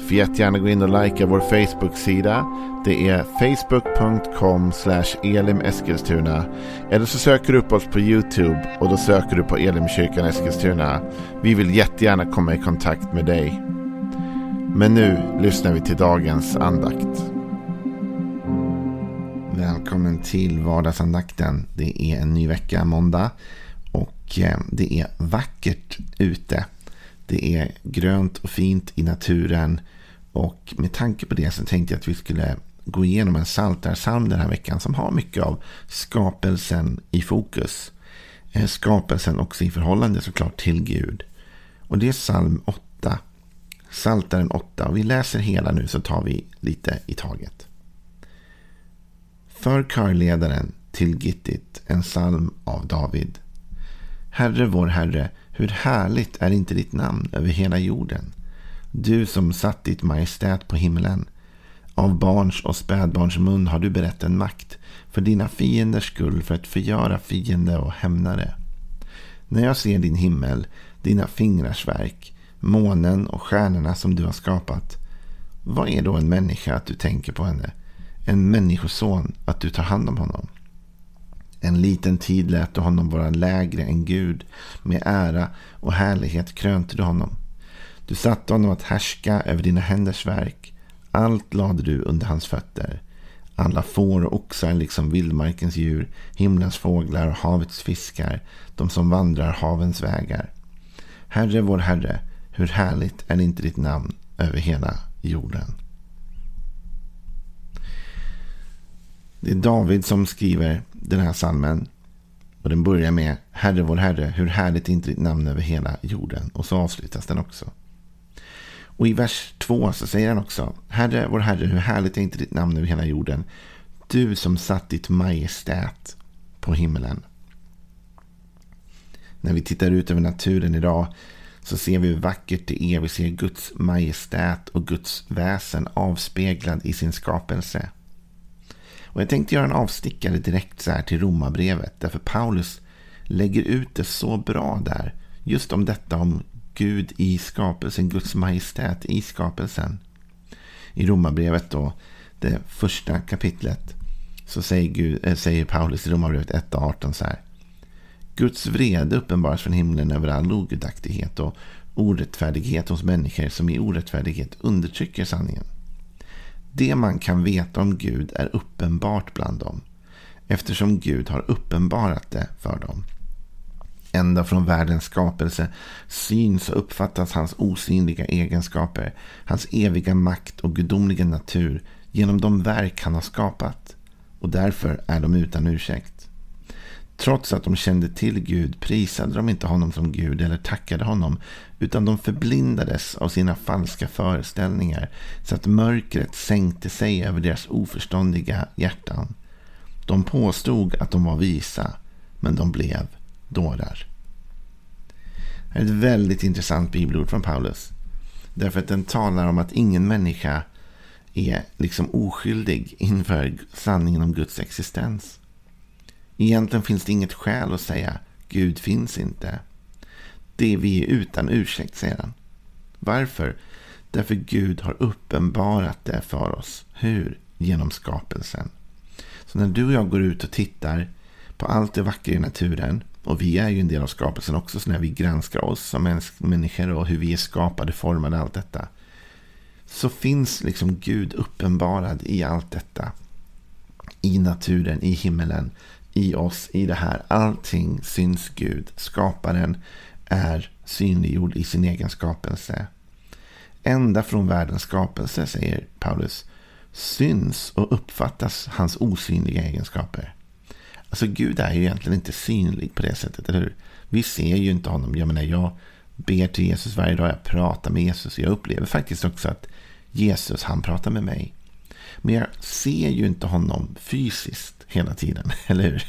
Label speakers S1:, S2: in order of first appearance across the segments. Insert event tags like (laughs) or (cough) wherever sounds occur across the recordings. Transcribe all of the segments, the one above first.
S1: Får jättegärna gå in och likea vår Facebook-sida. Det är facebook.com elimeskilstuna. Eller så söker du upp oss på YouTube och då söker du på Elimkyrkan Eskilstuna. Vi vill jättegärna komma i kontakt med dig. Men nu lyssnar vi till dagens andakt. Välkommen till vardagsandakten. Det är en ny vecka, måndag. Och eh, det är vackert ute. Det är grönt och fint i naturen. Och med tanke på det så tänkte jag att vi skulle gå igenom en saltarsalm den här veckan som har mycket av skapelsen i fokus. Eh, skapelsen också i förhållande såklart till Gud. Och det är psalm 8. Saltaren 8. Och vi läser hela nu så tar vi lite i taget. För körledaren till Gittit en psalm av David. Herre vår Herre, hur härligt är inte ditt namn över hela jorden. Du som satt ditt majestät på himlen. Av barns och spädbarns mun har du berett en makt för dina fienders skull för att förgöra fiende och hämnare. När jag ser din himmel, dina fingrars verk, månen och stjärnorna som du har skapat. Vad är då en människa att du tänker på henne? En människoson att du tar hand om honom? En liten tid lät du honom vara lägre än Gud. Med ära och härlighet krönte du honom. Du satte honom att härska över dina händers verk. Allt lade du under hans fötter. Alla får och oxar liksom vildmarkens djur, himlens fåglar och havets fiskar, de som vandrar havens vägar. Herre vår Herre, hur härligt är inte ditt namn över hela jorden. Det är David som skriver den här salmen. Och den börjar med Herre vår Herre, hur härligt är inte ditt namn över hela jorden. Och så avslutas den också. Och i vers 2 så säger han också Herre vår Herre, hur härligt är inte ditt namn över hela jorden. Du som satt ditt majestät på himlen. När vi tittar ut över naturen idag så ser vi hur vackert det är. Vi ser Guds majestät och Guds väsen avspeglad i sin skapelse. Och jag tänkte göra en avstickare direkt så här till romabrevet. Därför Paulus lägger ut det så bra där. Just om detta om Gud i skapelsen, Guds majestät i skapelsen. I romabrevet då, det första kapitlet, så säger, Gud, äh, säger Paulus i romabrevet 1.18 så här. Guds vrede uppenbaras från himlen över all ogudaktighet och orättfärdighet hos människor som i orättfärdighet undertrycker sanningen. Det man kan veta om Gud är uppenbart bland dem, eftersom Gud har uppenbarat det för dem. Ända från världens skapelse syns och uppfattas hans osynliga egenskaper, hans eviga makt och gudomliga natur genom de verk han har skapat. Och därför är de utan ursäkt. Trots att de kände till Gud prisade de inte honom som Gud eller tackade honom, utan de förblindades av sina falska föreställningar så att mörkret sänkte sig över deras oförståndiga hjärtan. De påstod att de var visa, men de blev dårar. Det är ett väldigt intressant bibelord från Paulus. Därför att den talar om att ingen människa är liksom oskyldig inför sanningen om Guds existens. Egentligen finns det inget skäl att säga Gud finns inte. Det är vi utan ursäkt, säger han. Varför? Därför Gud har uppenbarat det för oss. Hur? Genom skapelsen. Så när du och jag går ut och tittar på allt det vackra i naturen. Och vi är ju en del av skapelsen också. Så när vi granskar oss som människor och hur vi är skapade, formade, allt detta. Så finns liksom Gud uppenbarad i allt detta. I naturen, i himmelen, i oss, i det här. Allting syns Gud. Skaparen är synliggjord i sin egen skapelse. Ända från världens skapelse, säger Paulus, syns och uppfattas hans osynliga egenskaper. Alltså Gud är ju egentligen inte synlig på det sättet, eller hur? Vi ser ju inte honom. Jag menar, jag ber till Jesus varje dag, jag pratar med Jesus. Jag upplever faktiskt också att Jesus, han pratar med mig. Men jag ser ju inte honom fysiskt hela tiden, (laughs) eller hur?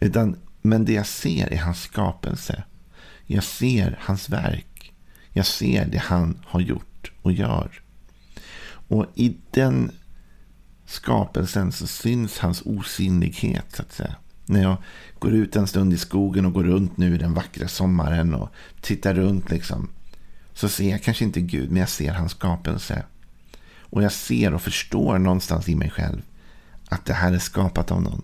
S1: Utan Men det jag ser är hans skapelse. Jag ser hans verk. Jag ser det han har gjort och gör. Och i den skapelsen så syns hans osynlighet så att säga. När jag går ut en stund i skogen och går runt nu i den vackra sommaren och tittar runt liksom. Så ser jag kanske inte Gud, men jag ser hans skapelse. Och jag ser och förstår någonstans i mig själv att det här är skapat av någon.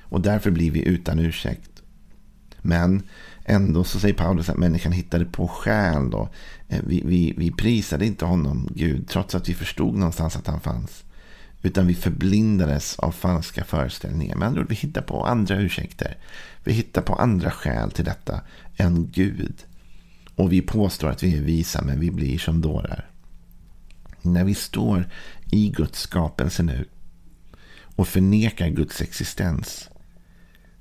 S1: Och därför blir vi utan ursäkt. Men ändå så säger Paulus att människan hittade på skäl. Då. Eh, vi, vi, vi prisade inte honom, Gud, trots att vi förstod någonstans att han fanns. Utan vi förblindades av falska föreställningar. Med andra ord, vi hittar på andra ursäkter. Vi hittar på andra skäl till detta än Gud. Och vi påstår att vi är visa, men vi blir som dårar. När vi står i Guds skapelse nu och förnekar Guds existens,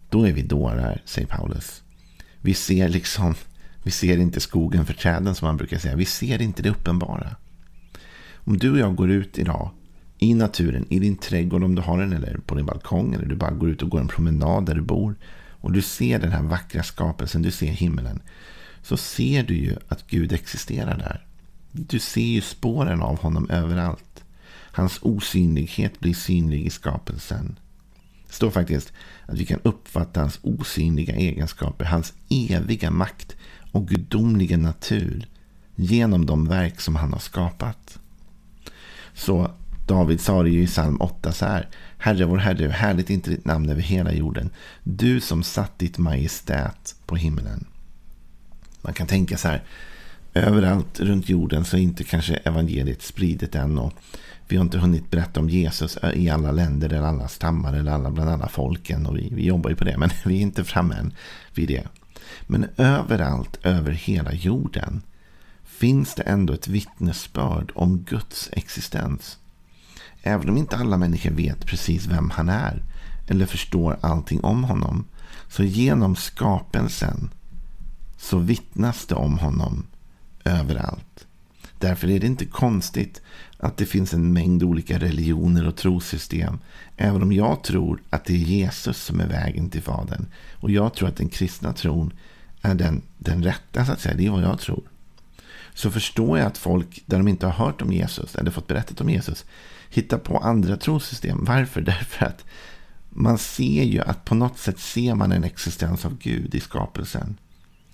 S1: då är vi dårar, säger Paulus. Vi ser liksom, vi ser inte skogen för träden som man brukar säga. Vi ser inte det uppenbara. Om du och jag går ut idag i naturen, i din trädgård om du har den, eller på din balkong, eller du bara går ut och går en promenad där du bor, och du ser den här vackra skapelsen, du ser himlen, så ser du ju att Gud existerar där. Du ser ju spåren av honom överallt. Hans osynlighet blir synlig i skapelsen. Det står faktiskt att vi kan uppfatta hans osynliga egenskaper, hans eviga makt och gudomliga natur genom de verk som han har skapat. Så David sa det ju i psalm 8 så här. Herre vår Herre, härligt inte ditt namn över hela jorden. Du som satt ditt majestät på himlen. Man kan tänka så här. Överallt runt jorden så är inte kanske evangeliet spridet än. Och vi har inte hunnit berätta om Jesus i alla länder eller alla stammar eller alla, bland alla folken. Och vi, vi jobbar ju på det, men (laughs) vi är inte framme än vid det. Men överallt över hela jorden finns det ändå ett vittnesbörd om Guds existens. Även om inte alla människor vet precis vem han är eller förstår allting om honom. Så genom skapelsen så vittnas det om honom överallt. Därför är det inte konstigt att det finns en mängd olika religioner och trosystem. Även om jag tror att det är Jesus som är vägen till Fadern. Och jag tror att den kristna tron är den, den rätta, så att säga. Det är vad jag tror. Så förstår jag att folk, där de inte har hört om Jesus eller fått berättat om Jesus, hittar på andra trosystem. Varför? (laughs) Därför att man ser ju att på något sätt ser man en existens av Gud i skapelsen.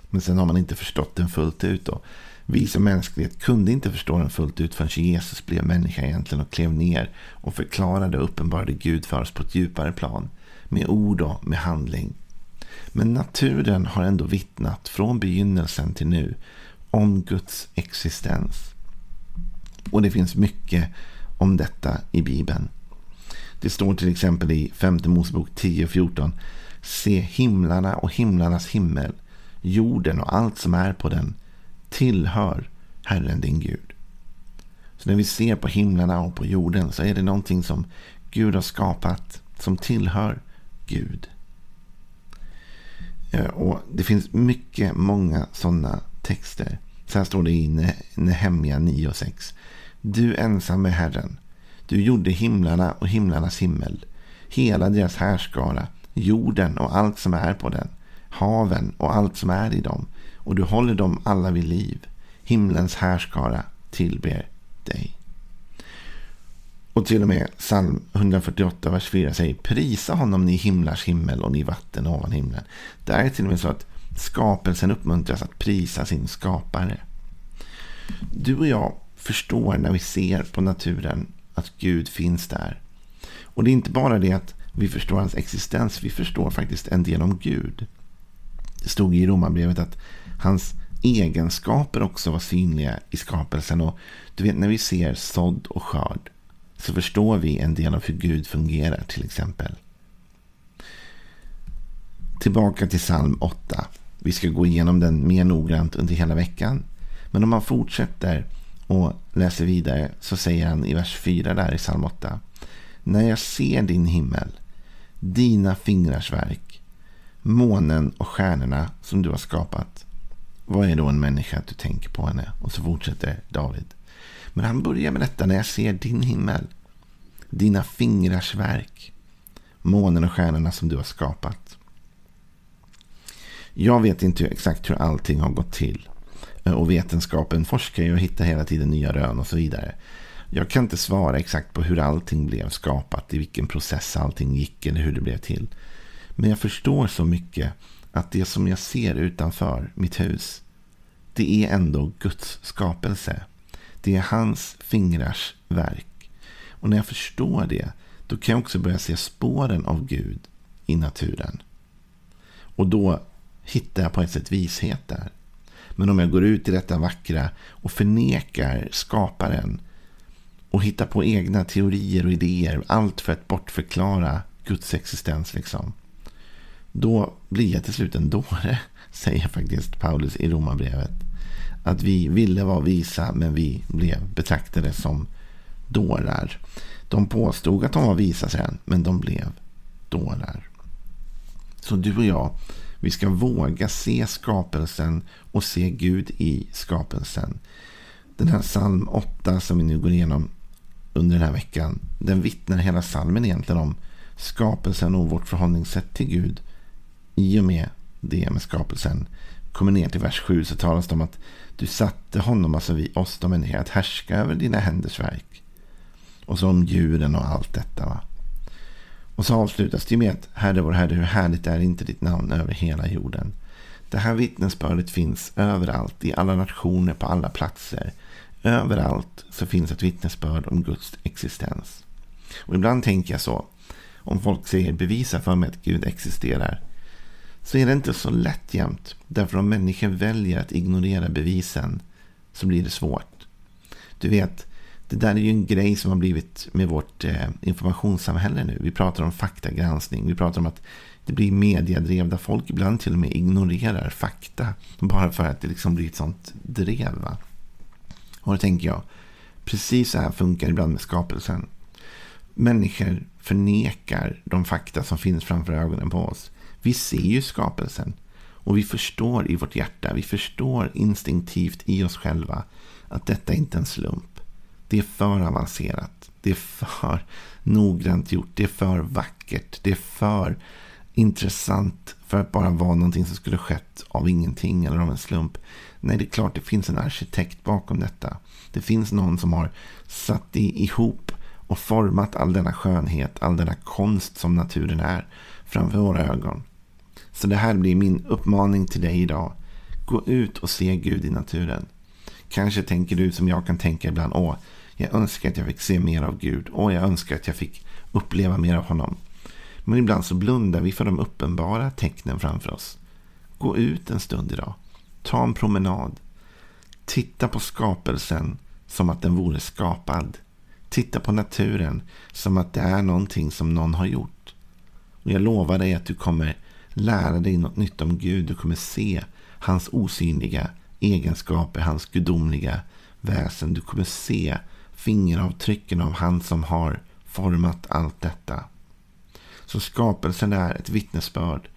S1: Men sen har man inte förstått den fullt ut. Då vi som mänsklighet kunde inte förstå den fullt ut förrän Jesus blev människa egentligen och klev ner och förklarade och uppenbarade Gud för oss på ett djupare plan. Med ord och med handling. Men naturen har ändå vittnat från begynnelsen till nu om Guds existens. Och det finns mycket om detta i Bibeln. Det står till exempel i femte Mosebok 10.14. Se himlarna och himlarnas himmel, jorden och allt som är på den tillhör Herren din Gud. Så när vi ser på himlarna och på jorden så är det någonting som Gud har skapat som tillhör Gud. Eh, och Det finns mycket, många sådana texter. Så här står det i Nehemja 9 och 6. Du ensam är Herren. Du gjorde himlarna och himlarnas himmel, hela deras härskara, jorden och allt som är på den, haven och allt som är i dem, och du håller dem alla vid liv. Himlens härskara tillber dig. Och till och med psalm 148, vers 4 säger Prisa honom ni himlars himmel och ni vatten ovan himlen. Det är till och med så att skapelsen uppmuntras att prisa sin skapare. Du och jag förstår när vi ser på naturen att Gud finns där. Och det är inte bara det att vi förstår hans existens, vi förstår faktiskt en del om Gud. Det stod i Romarbrevet att hans egenskaper också var synliga i skapelsen. Och du vet, när vi ser sådd och skörd så förstår vi en del av hur Gud fungerar till exempel. Tillbaka till psalm 8. Vi ska gå igenom den mer noggrant under hela veckan. Men om man fortsätter och läser vidare så säger han i vers 4 där i psalm 8. När jag ser din himmel, dina fingrars verk, månen och stjärnorna som du har skapat. Vad är då en människa att du tänker på henne? Och så fortsätter David. Men han börjar med detta när jag ser din himmel, dina fingrars verk, månen och stjärnorna som du har skapat. Jag vet inte exakt hur allting har gått till. Och vetenskapen forskar ju och hittar hela tiden nya rön och så vidare. Jag kan inte svara exakt på hur allting blev skapat, i vilken process allting gick eller hur det blev till. Men jag förstår så mycket att det som jag ser utanför mitt hus, det är ändå Guds skapelse. Det är hans fingrars verk. Och när jag förstår det, då kan jag också börja se spåren av Gud i naturen. Och då hittar jag på ett sätt vishet där. Men om jag går ut i detta vackra och förnekar skaparen och hittar på egna teorier och idéer, allt för att bortförklara Guds existens, liksom. Då blir jag till slut en dåre, (laughs) säger faktiskt Paulus i Romarbrevet. Att vi ville vara visa, men vi blev betraktade som dårar. De påstod att de var visa sen, men de blev dårar. Så du och jag, vi ska våga se skapelsen och se Gud i skapelsen. Den här psalm 8 som vi nu går igenom under den här veckan, den vittnar hela psalmen egentligen om skapelsen och vårt förhållningssätt till Gud. I och med det med skapelsen kommer ner till vers 7 så talas det om att du satte honom, alltså vi, oss de människor, att härska över dina händers verk. Och så om djuren och allt detta. Va? Och så avslutas det med att Herre vår Herre, hur härligt är inte ditt namn över hela jorden. Det här vittnesbördet finns överallt, i alla nationer, på alla platser. Överallt så finns ett vittnesbörd om Guds existens. Och ibland tänker jag så, om folk säger bevisa för mig att Gud existerar, så är det inte så lätt jämt. Därför om människor väljer att ignorera bevisen så blir det svårt. Du vet, det där är ju en grej som har blivit med vårt eh, informationssamhälle nu. Vi pratar om faktagranskning. Vi pratar om att det blir mediedrevda där folk ibland till och med ignorerar fakta. Bara för att det liksom blir ett sånt drev. Va? Och då tänker jag, precis så här funkar det ibland med skapelsen. Människor förnekar de fakta som finns framför ögonen på oss. Vi ser ju skapelsen. Och vi förstår i vårt hjärta, vi förstår instinktivt i oss själva att detta inte är en slump. Det är för avancerat. Det är för noggrant gjort. Det är för vackert. Det är för intressant för att bara vara någonting som skulle skett av ingenting eller av en slump. Nej, det är klart det finns en arkitekt bakom detta. Det finns någon som har satt ihop och format all denna skönhet, all denna konst som naturen är framför våra ögon. Så det här blir min uppmaning till dig idag. Gå ut och se Gud i naturen. Kanske tänker du som jag kan tänka ibland. Åh, jag önskar att jag fick se mer av Gud. Åh, jag önskar att jag fick uppleva mer av honom. Men ibland så blundar vi för de uppenbara tecknen framför oss. Gå ut en stund idag. Ta en promenad. Titta på skapelsen som att den vore skapad. Titta på naturen som att det är någonting som någon har gjort. Och jag lovar dig att du kommer lära dig något nytt om Gud. Du kommer se hans osynliga egenskaper, hans gudomliga väsen. Du kommer se fingeravtrycken av han som har format allt detta. Så skapelsen är ett vittnesbörd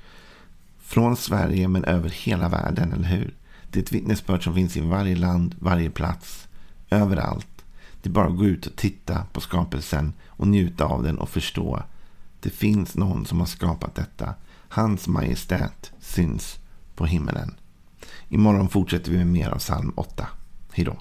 S1: från Sverige men över hela världen, eller hur? Det är ett vittnesbörd som finns i varje land, varje plats, överallt. Det är bara att gå ut och titta på skapelsen och njuta av den och förstå. Det finns någon som har skapat detta. Hans majestät syns på himmelen. Imorgon fortsätter vi med mer av psalm 8. Hejdå.